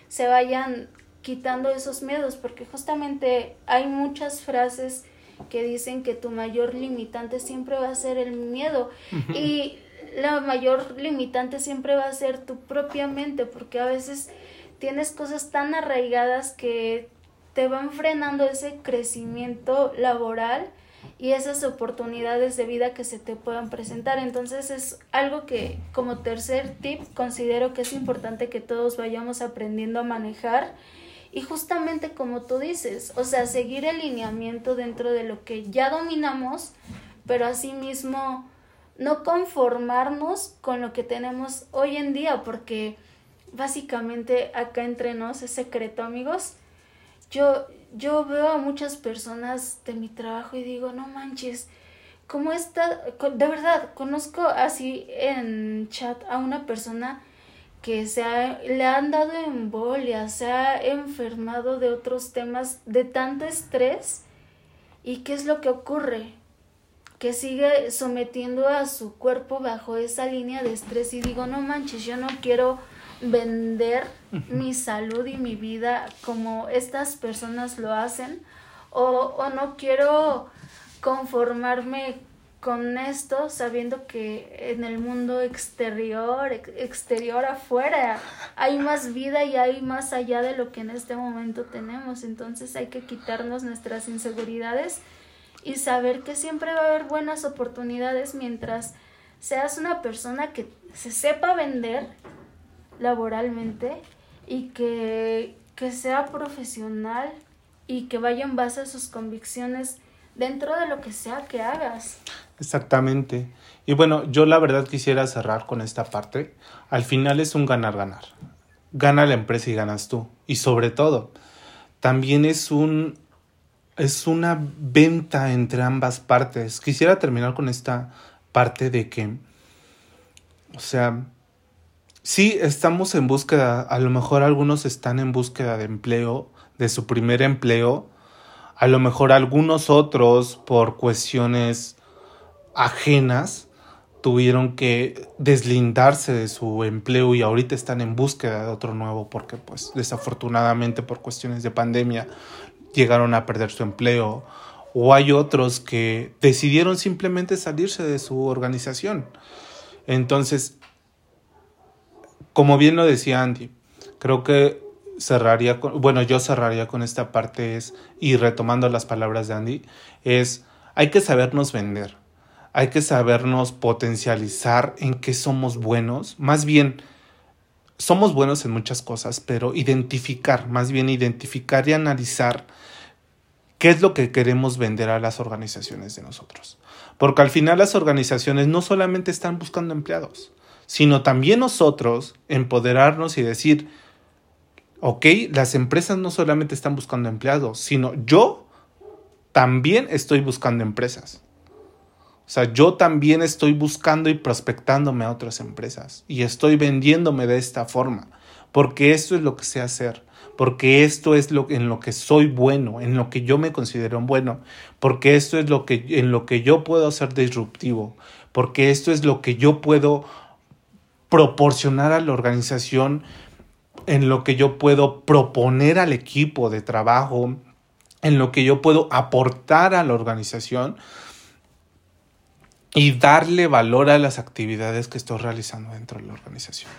se vayan quitando esos miedos, porque justamente hay muchas frases que dicen que tu mayor limitante siempre va a ser el miedo y la mayor limitante siempre va a ser tu propia mente, porque a veces tienes cosas tan arraigadas que te van frenando ese crecimiento laboral y esas oportunidades de vida que se te puedan presentar. Entonces es algo que como tercer tip considero que es importante que todos vayamos aprendiendo a manejar y justamente como tú dices, o sea, seguir el lineamiento dentro de lo que ya dominamos, pero asimismo no conformarnos con lo que tenemos hoy en día, porque básicamente acá entre nos es secreto, amigos. Yo, yo veo a muchas personas de mi trabajo y digo, no manches, ¿cómo está? De verdad, conozco así en chat a una persona que se le han dado embolia, se ha enfermado de otros temas, de tanto estrés. ¿Y qué es lo que ocurre? Que sigue sometiendo a su cuerpo bajo esa línea de estrés y digo, no manches, yo no quiero vender mi salud y mi vida como estas personas lo hacen o, o no quiero conformarme con esto sabiendo que en el mundo exterior, exterior afuera, hay más vida y hay más allá de lo que en este momento tenemos. Entonces hay que quitarnos nuestras inseguridades y saber que siempre va a haber buenas oportunidades mientras seas una persona que se sepa vender laboralmente y que, que sea profesional y que vaya en base a sus convicciones dentro de lo que sea que hagas. Exactamente. Y bueno, yo la verdad quisiera cerrar con esta parte. Al final es un ganar-ganar. Gana la empresa y ganas tú. Y sobre todo, también es un es una venta entre ambas partes. Quisiera terminar con esta parte de que, o sea, sí estamos en búsqueda, a lo mejor algunos están en búsqueda de empleo, de su primer empleo, a lo mejor algunos otros por cuestiones ajenas tuvieron que deslindarse de su empleo y ahorita están en búsqueda de otro nuevo porque pues desafortunadamente por cuestiones de pandemia llegaron a perder su empleo. O hay otros que decidieron simplemente salirse de su organización. Entonces, como bien lo decía Andy, creo que cerraría con, bueno, yo cerraría con esta parte es, y retomando las palabras de Andy, es, hay que sabernos vender, hay que sabernos potencializar en qué somos buenos, más bien, somos buenos en muchas cosas, pero identificar, más bien identificar y analizar qué es lo que queremos vender a las organizaciones de nosotros. Porque al final las organizaciones no solamente están buscando empleados, sino también nosotros empoderarnos y decir, ¿ok? Las empresas no solamente están buscando empleados, sino yo también estoy buscando empresas. O sea, yo también estoy buscando y prospectándome a otras empresas y estoy vendiéndome de esta forma, porque esto es lo que sé hacer, porque esto es lo en lo que soy bueno, en lo que yo me considero bueno, porque esto es lo que en lo que yo puedo ser disruptivo, porque esto es lo que yo puedo proporcionar a la organización en lo que yo puedo proponer al equipo de trabajo, en lo que yo puedo aportar a la organización y darle valor a las actividades que estoy realizando dentro de la organización.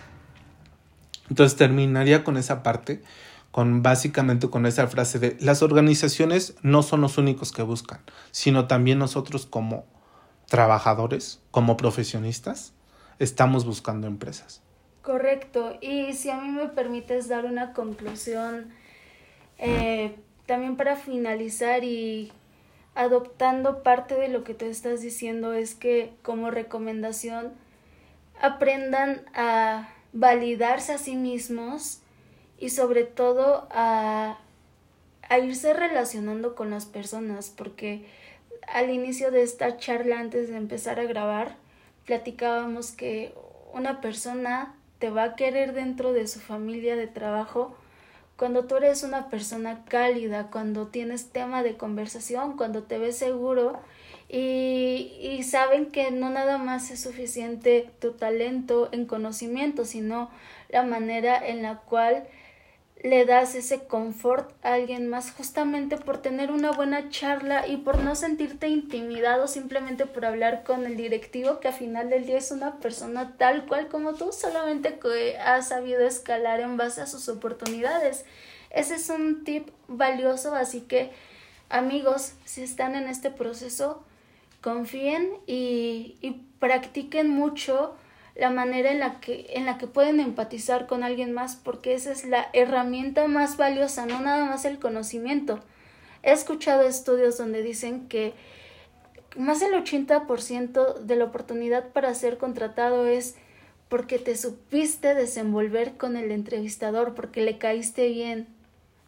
Entonces terminaría con esa parte, con básicamente con esa frase de las organizaciones no son los únicos que buscan, sino también nosotros como trabajadores, como profesionistas, estamos buscando empresas. Correcto. Y si a mí me permites dar una conclusión, eh, también para finalizar y adoptando parte de lo que tú estás diciendo es que como recomendación aprendan a validarse a sí mismos y sobre todo a, a irse relacionando con las personas porque al inicio de esta charla antes de empezar a grabar platicábamos que una persona te va a querer dentro de su familia de trabajo cuando tú eres una persona cálida, cuando tienes tema de conversación, cuando te ves seguro y, y, saben que no nada más es suficiente tu talento en conocimiento, sino la manera en la cual le das ese confort a alguien más justamente por tener una buena charla y por no sentirte intimidado simplemente por hablar con el directivo que al final del día es una persona tal cual como tú, solamente que ha sabido escalar en base a sus oportunidades. Ese es un tip valioso, así que amigos, si están en este proceso, confíen y, y practiquen mucho la manera en la que en la que pueden empatizar con alguien más porque esa es la herramienta más valiosa, no nada más el conocimiento. He escuchado estudios donde dicen que más del 80% de la oportunidad para ser contratado es porque te supiste desenvolver con el entrevistador, porque le caíste bien.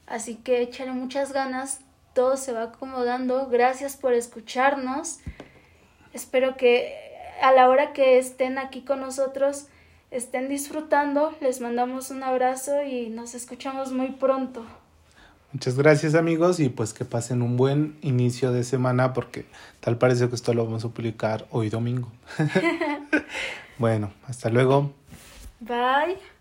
Así que échale muchas ganas, todo se va acomodando. Gracias por escucharnos. Espero que a la hora que estén aquí con nosotros estén disfrutando. Les mandamos un abrazo y nos escuchamos muy pronto. Muchas gracias amigos y pues que pasen un buen inicio de semana porque tal parece que esto lo vamos a publicar hoy domingo. bueno, hasta luego. Bye.